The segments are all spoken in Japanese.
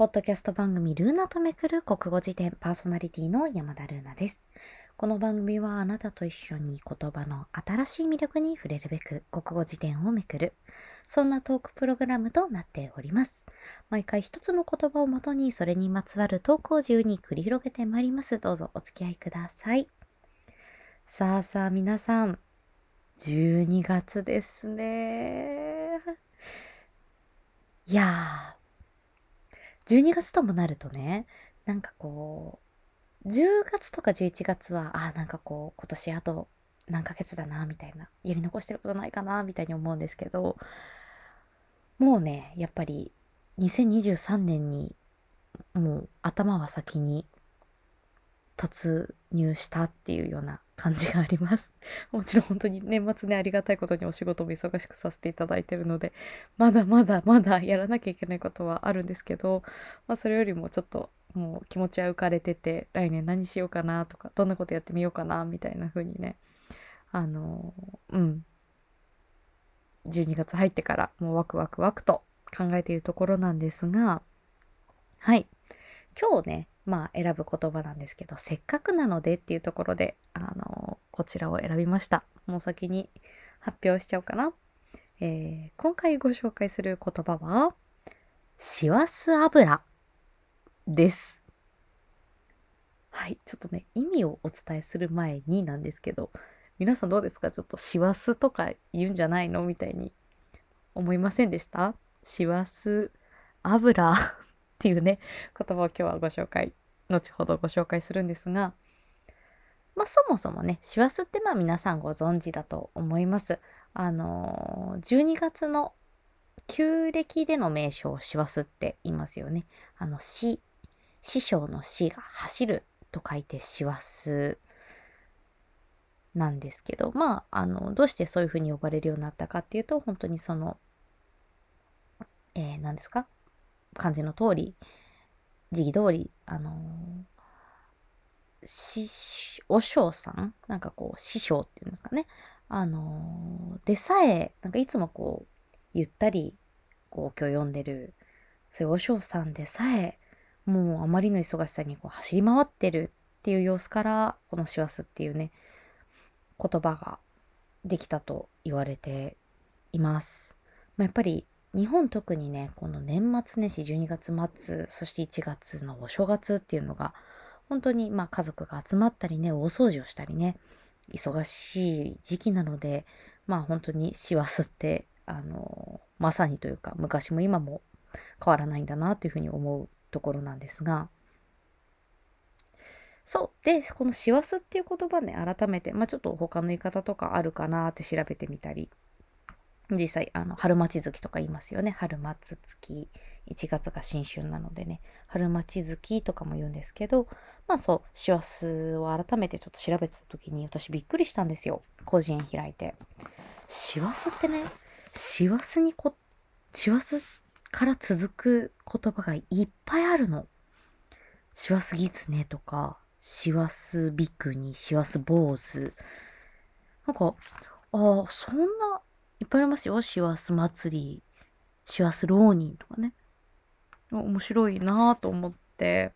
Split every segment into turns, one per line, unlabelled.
ポッドキャスト番組ルーナとめくる国語辞典パーソナリティの山田ルーナです。この番組はあなたと一緒に言葉の新しい魅力に触れるべく国語辞典をめくる。そんなトークプログラムとなっております。毎回一つの言葉をもとにそれにまつわるトークを自由に繰り広げてまいります。どうぞお付き合いください。さあさあ皆さん、12月ですね。いやー、12月ともなるとね、なんかこう、10月とか11月は、あ、なんかこう、今年あと何ヶ月だな、みたいな、やり残してることないかな、みたいに思うんですけど、もうね、やっぱり2023年にもう頭は先に突入したっていうような感じがあります。もちろん本当に年末ね、ありがたいことにお仕事も忙しくさせていただいてるので、まだまだまだやらなきゃいけないことはあるんですけど、まあそれよりもちょっともう気持ちは浮かれてて、来年何しようかなとか、どんなことやってみようかなみたいな風にね、あの、うん。12月入ってからもうワクワクワクと考えているところなんですが、はい。今日ね、まあ選ぶ言葉なんですけど、せっかくなのでっていうところで、あの、こちらを選びました。もう先に発表しちゃおうかな。えー、今回ご紹介する言葉は、師走油です。はい、ちょっとね、意味をお伝えする前になんですけど、皆さんどうですか？ちょっと師走とか言うんじゃないの？みたいに思いませんでした？師走油っていうね、言葉を今日はご紹介、後ほどご紹介するんですが、まあそもそもね、師走ってまあ皆さんご存知だと思います。あのー、12月の旧暦での名称を師走って言いますよね。あの、師、師匠の師が走ると書いて師走なんですけど、まあ、あの、どうしてそういうふうに呼ばれるようになったかっていうと、本当にその、えー、何ですか？漢字の通り、時期通り、あのー、し、お尚さん？なんかこう、師匠っていうんですかね？あのー、でさえ、なんかいつもこう、ゆったり、こう、今日読んでる、そういうお尚さんでさえ、もうあまりの忙しさにこう走り回ってるっていう様子から、この師走っていうね、言葉ができたと言われています。まあ、やっぱり日本特にね、この年末年始12月末、そして1月のお正月っていうのが、本当にまあ家族が集まったりね、大掃除をしたりね、忙しい時期なので、まあ本当に師走って、あの、まさにというか、昔も今も変わらないんだなというふうに思うところなんですが、そう。で、この師走っていう言葉ね、改めて、まあちょっと他の言い方とかあるかなって調べてみたり実際、あの、春待ち月とか言いますよね。春待つ月。1月が新春なのでね。春待ち月とかも言うんですけど、まあそう、師走を改めてちょっと調べてた時に私びっくりしたんですよ。個人開いて。師走ってね、師走にこ、師走から続く言葉がいっぱいあるの。師走狐とか、師走ビクに、師走坊主。なんか、ああ、そんないっぱいありますよ。師走祭り、師走浪人とかね。面白いなぁと思って。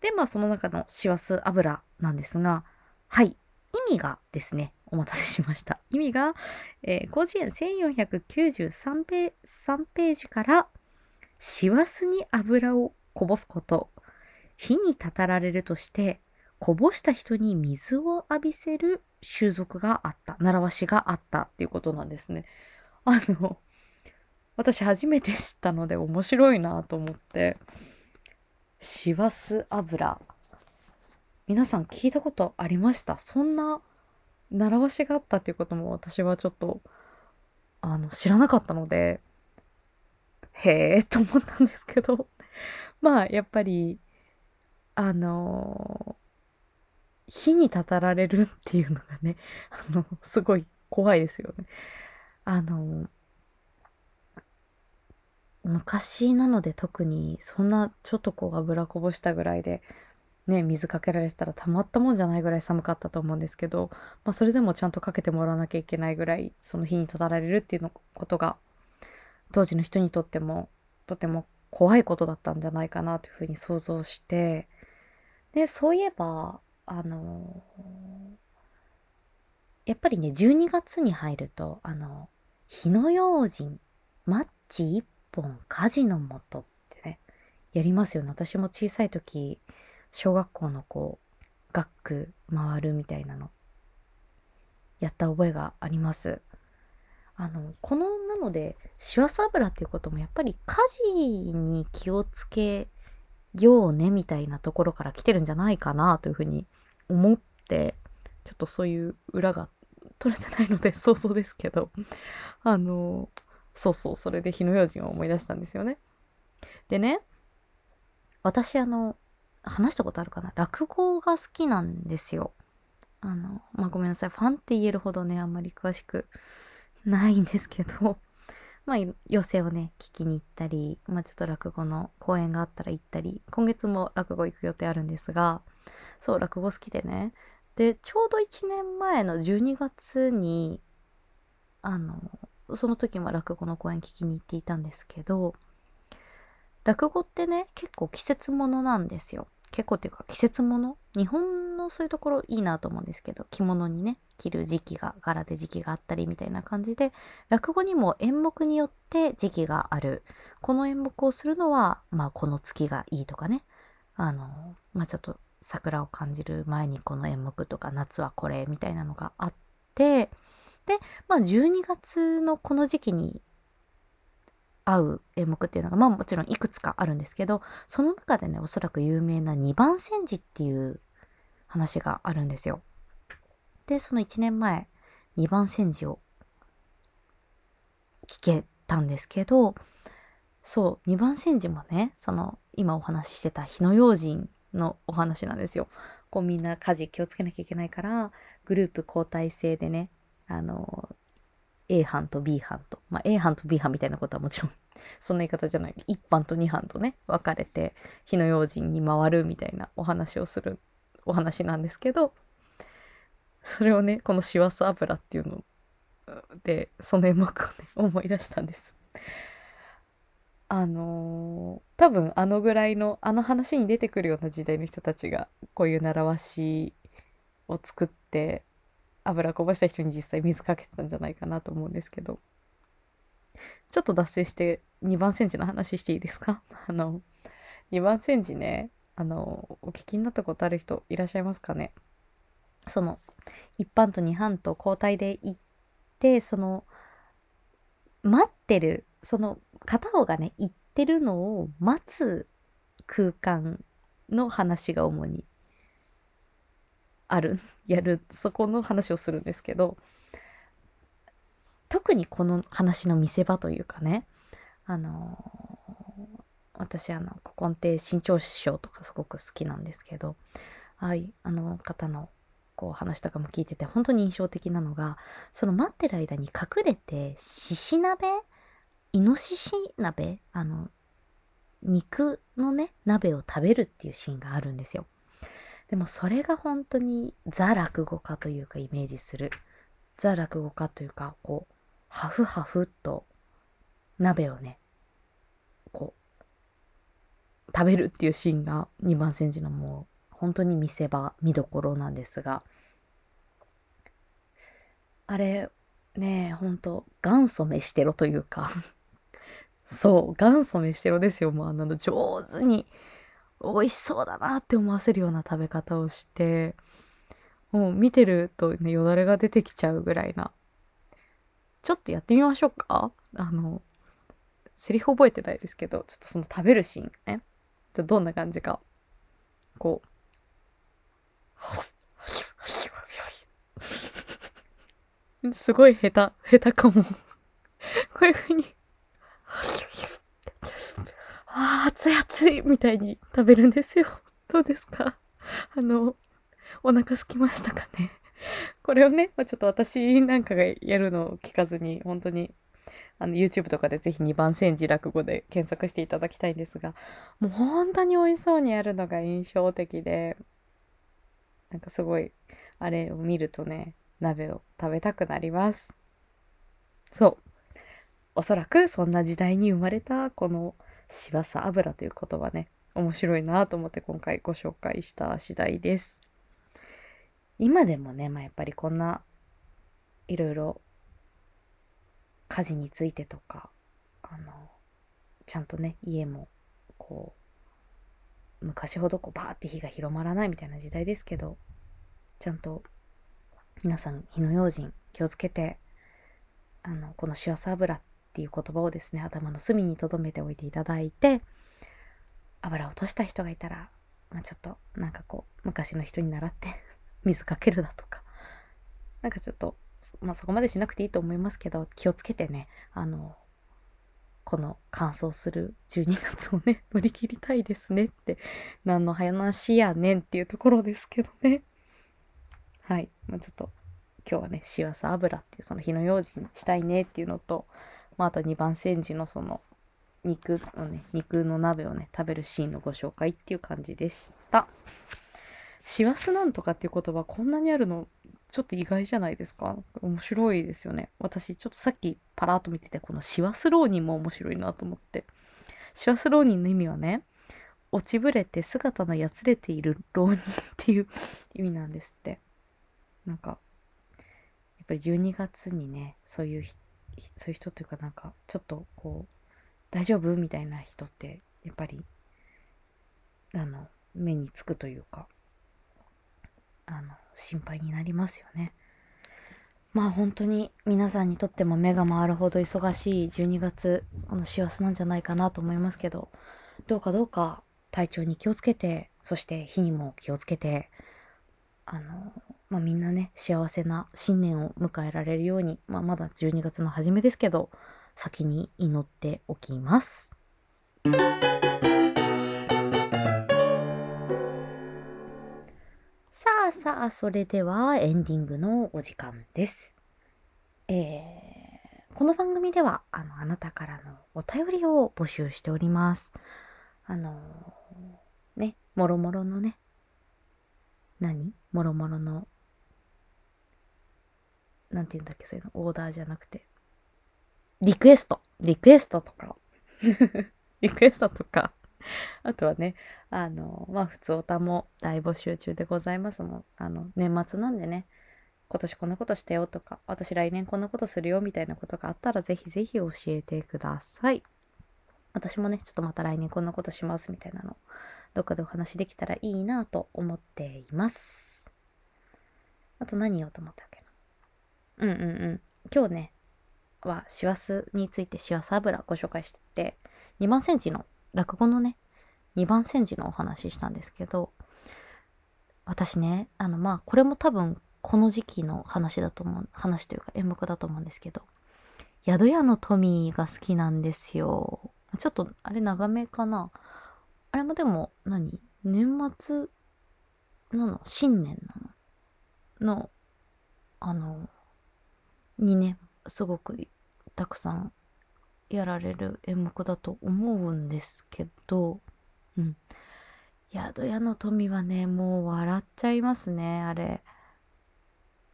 で、まあその中の師走油なんですが、はい、意味がですね、お待たせしました。意味が、えー、広辞苑1493ペーページから、師走に油をこぼすこと、火にたたられるとして、こぼした人に水を浴びせる習俗があった、習わしがあったっていうことなんですね。あの、私初めて知ったので面白いなと思って、師走油。皆さん聞いたことありました？そんな習わしがあったっていうことも私はちょっと、あの、知らなかったので、へえと思ったんですけど、まあ、やっぱり、あの火にたたられるっていうのがね、あの、すごい怖いですよね。あの、昔なので特にそんなちょっとこう油こぼしたぐらいでね水かけられてたらたまったもんじゃないぐらい寒かったと思うんですけど、まあ、それでもちゃんとかけてもらわなきゃいけないぐらいその火にたたられるっていうのことが当時の人にとってもとても怖いことだったんじゃないかなというふうに想像してでそういえばあのやっぱりね12月に入るとあの火の用心マッチ一本火事のもとってねやりますよね。私も小さい時小学校のこう学区回るみたいなのやった覚えがあります。あのこのなので師走油っていうこともやっぱり火事に気をつけようねみたいなところから来てるんじゃないかなというふうに思ってちょっとそういう裏が取れてないので 想像ですけどあのそうそうそれで火の用心を思い出したんですよね。でね私あの話したことあるかな？落語が好きなんですよ。あのまあごめんなさいファンって言えるほどねあんまり詳しくないんですけどまあ寄席をね聞きに行ったりまあちょっと落語の公演があったら行ったり今月も落語行く予定あるんですがそう落語好きでね。でちょうど1年前の12月にあのその時も落語の公演聞きに行っていたんですけど落語ってね結構季節ものなんですよ。結構っていうか季節もの日本のそういうところいいなと思うんですけど着物にね着る時期が柄で時期があったりみたいな感じで落語にも演目によって時期がある。この演目をするのはまあこの月がいいとかね。あのまあちょっと桜を感じる前にこの演目とか夏はこれみたいなのがあってでまあ12月のこの時期に合う演目っていうのがまあもちろんいくつかあるんですけどその中でねおそらく有名な二番煎じっていう話があるんですよ。でその1年前二番煎じを聞けたんですけどそう二番煎じもねその今お話ししてた火の用心のお話なんですよ。こうみんな家事気をつけなきゃいけないからグループ交代制でねあの A 班と B 班と、まあ、A 班と B 班みたいなことはもちろん そんな言い方じゃない1班と2班とね分かれて火の用心に回るみたいなお話をするお話なんですけどそれをねこの師走油っていうのでその演目をね思い出したんです。あのー、多分あのぐらいのあの話に出てくるような時代の人たちがこういう習わしを作って油こぼした人に実際水かけてたんじゃないかなと思うんですけど。ちょっと脱線して2番煎じの話していいですか？あの2番煎じねあのお聞きになったことある人いらっしゃいますかね？その1班と2班と交代で行ってその待ってるその片方がね言ってるのを待つ空間の話が主にあるやるそこの話をするんですけど特にこの話の見せ場というかねあの私あの古今亭新潮師匠とかすごく好きなんですけどはいあの方のこう話とかも聞いてて本当に印象的なのがその待ってる間に隠れて獅子鍋？イノシシ鍋？あの肉のね鍋を食べるっていうシーンがあるんですよ。でもそれが本当にザ落語家というかイメージする。ザ落語家というかこうハフハフと鍋をねこう食べるっていうシーンが2番煎じのもう本当に見せ場見どころなんですが。あれねえほんと元祖飯テロというか。そう元祖飯テロですよ。もうあんなの上手に美味しそうだなって思わせるような食べ方をしてもう見てるとねよだれが出てきちゃうぐらいな。ちょっとやってみましょうか。あのセリフ覚えてないですけどちょっとその食べるシーンね。じゃどんな感じか。こう。すごい下手下手かも。こういう風に。ああ、熱い熱いみたいに食べるんですよ。どうですか？あの、お腹すきましたかね？これをね、まあ、ちょっと私なんかがやるのを聞かずに、本当に、あの、YouTube とかでぜひ2番煎じ落語で検索していただきたいんですが、もう本当に美味しそうにやるのが印象的で、なんかすごい、あれを見るとね、鍋を食べたくなります。そう。おそらくそんな時代に生まれたこの師走油という言葉ね面白いなと思って今回ご紹介した次第です。今でもね、まあ、やっぱりこんないろいろ家事についてとかあのちゃんとね家もこう昔ほどこうバーって火が広まらないみたいな時代ですけどちゃんと皆さん火の用心気をつけてあのこの幸せ油っていう言葉をですね頭の隅に留めておいていただいて油を落とした人がいたら、まあ、ちょっとなんかこう昔の人に習って 水かけるだとかなんかちょっとまあそこまでしなくていいと思いますけど気をつけてねあのこの乾燥する12月をね 乗り切りたいですねって何の話やねんっていうところですけどね。はい、まあ、ちょっと今日はねしわさ油っていうその火の用心したいねっていうのと、まあ、あと2番煎じのその肉のね肉の鍋をね食べるシーンのご紹介っていう感じでした。師走なんとかっていう言葉こんなにあるのちょっと意外じゃないですか？面白いですよね。私ちょっとさっきパラーと見ててこの師走浪人も面白いなと思って。師走浪人の意味はね落ちぶれて姿のやつれている浪人っていう意味なんですって。なんかやっぱり12月にねそういう人そういう人というかなんかちょっとこう大丈夫みたいな人ってやっぱりあの目につくというかあの心配になりますよね。まあ本当に皆さんにとっても目が回るほど忙しい12月この幸せなんじゃないかなと思いますけどどうかどうか体調に気をつけてそして火にも気をつけてあのまあ、みんなね幸せな新年を迎えられるように、まあ、まだ12月の初めですけど先に祈っておきます。さあさあそれではエンディングのお時間です。えー、この番組ではあのあなたからのお便りを募集しております。あのー、ねもろもろのね何？もろもろのなんて言うんだっけ、そういうの、オーダーじゃなくて、リクエスト、リクエストとか、リクエストとか、あとはね、あの、まあ、普通おたも大募集中でございますもん。あの、年末なんでね、今年こんなことしてよとか、私来年こんなことするよみたいなことがあったら、ぜひぜひ教えてください。私もね、ちょっとまた来年こんなことしますみたいなの、どっかでお話できたらいいなと思っています。あと何言おうと思った？うんうんうん。今日ねは師走について師走油ご紹介してて2番煎じの落語のね2番煎じのお話ししたんですけど私ねあのまあこれも多分この時期の話だと思う話というか演目だと思うんですけど宿屋の富が好きなんですよ。ちょっとあれ長めかな。あれもでも何？年末なの？新年なの？のあのにねすごくたくさんやられる演目だと思うんですけど、うん。宿屋の富はね、もう笑っちゃいますね、あれ。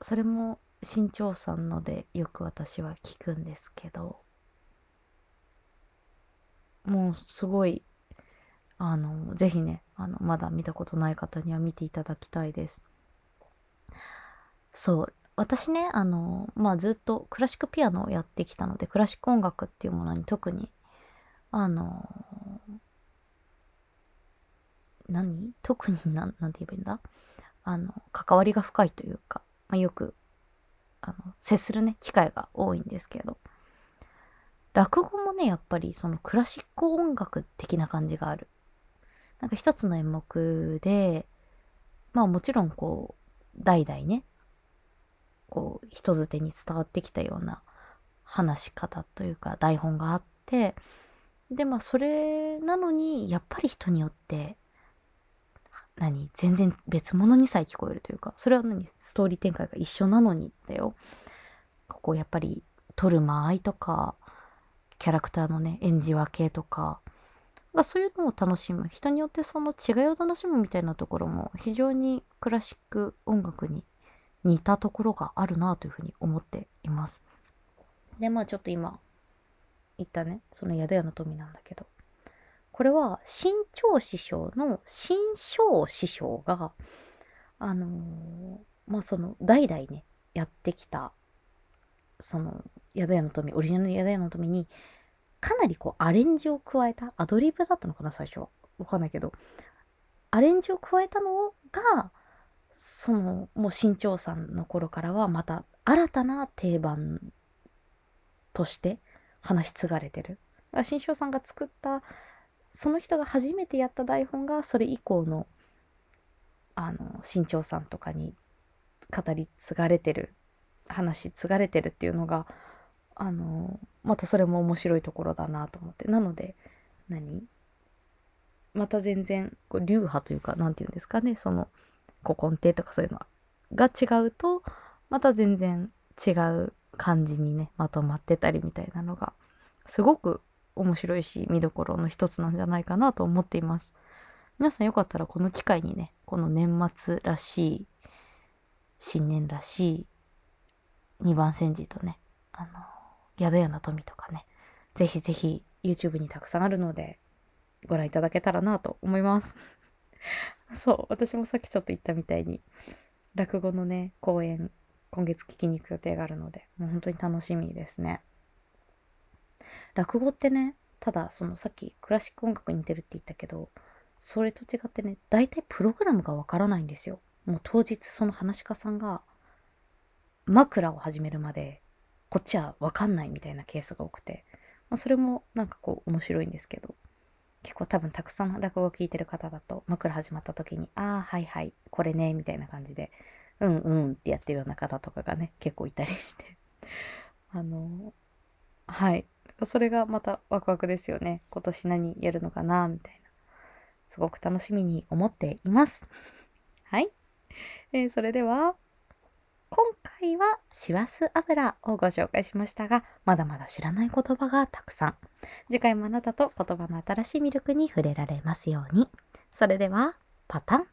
それも新潮さんのでよく私は聞くんですけど、もうすごい、あの、ぜひね、あの、まだ見たことない方には見ていただきたいです。そう、私ねあのまあずっとクラシックピアノをやってきたのでクラシック音楽っていうものに特にあの何？特に 何なんて言えばいいんだ？あの関わりが深いというか、まあ、よくあの接するね機会が多いんですけど。落語もねやっぱりそのクラシック音楽的な感じがある。なんか一つの演目でまあもちろんこう代々ねこう人づてに伝わってきたような話し方というか台本があってでまあそれなのにやっぱり人によって何全然別物にさえ聞こえるというかそれは何ストーリー展開が一緒なのにだよ。ここやっぱり撮る間合いとかキャラクターのね演じ分けとかがそういうのを楽しむ。人によってその違いを楽しむみたいなところも非常にクラシック音楽に似たところがあるなというふうに思っています。でまあちょっと今言ったねその宿屋の富なんだけど。これは新潮師匠の新章師匠があのーまあその代々ねやってきたその宿屋の富オリジナルの宿屋の富にかなりこうアレンジを加えたアドリブだったのかな最初は。わかんないけど。アレンジを加えたのがそのもう新潮さんの頃からはまた新たな定番として話し継がれてる。だから新潮さんが作ったその人が初めてやった台本がそれ以降のあの新潮さんとかに語り継がれてる話継がれてるっていうのがあのまたそれも面白いところだなと思ってなので何？また全然こう流派というか何て言うんですかねその古今亭とかそういうのが違うとまた全然違う感じにねまとまってたりみたいなのがすごく面白いし見どころの一つなんじゃないかなと思っています。皆さんよかったらこの機会にねこの年末らしい新年らしい二番煎じとねあの宿屋の富とかねぜひぜひ YouTube にたくさんあるのでご覧いただけたらなと思います。そう私もさっきちょっと言ったみたいに落語のね公演今月聞きに行く予定があるのでもう本当に楽しみですね。落語ってねただそのさっきクラシック音楽に似てるって言ったけどそれと違ってね大体プログラムがわからないんですよ。もう当日その話し家さんが枕を始めるまでこっちはわかんないみたいなケースが多くて、まあ、それもなんかこう面白いんですけど結構多分たくさん落語を聞いてる方だと枕始まった時に「ああはいはいこれね」みたいな感じで「うんうん」ってやってるような方とかがね結構いたりして。あのはい。それがまたワクワクですよね。今年何やるのかなみたいな。すごく楽しみに思っています。はい、えー、それでは今回は師走油をご紹介しましたが、まだまだ知らない言葉がたくさん。次回もあなたと言葉の新しい魅力に触れられますように。それでは、パタン。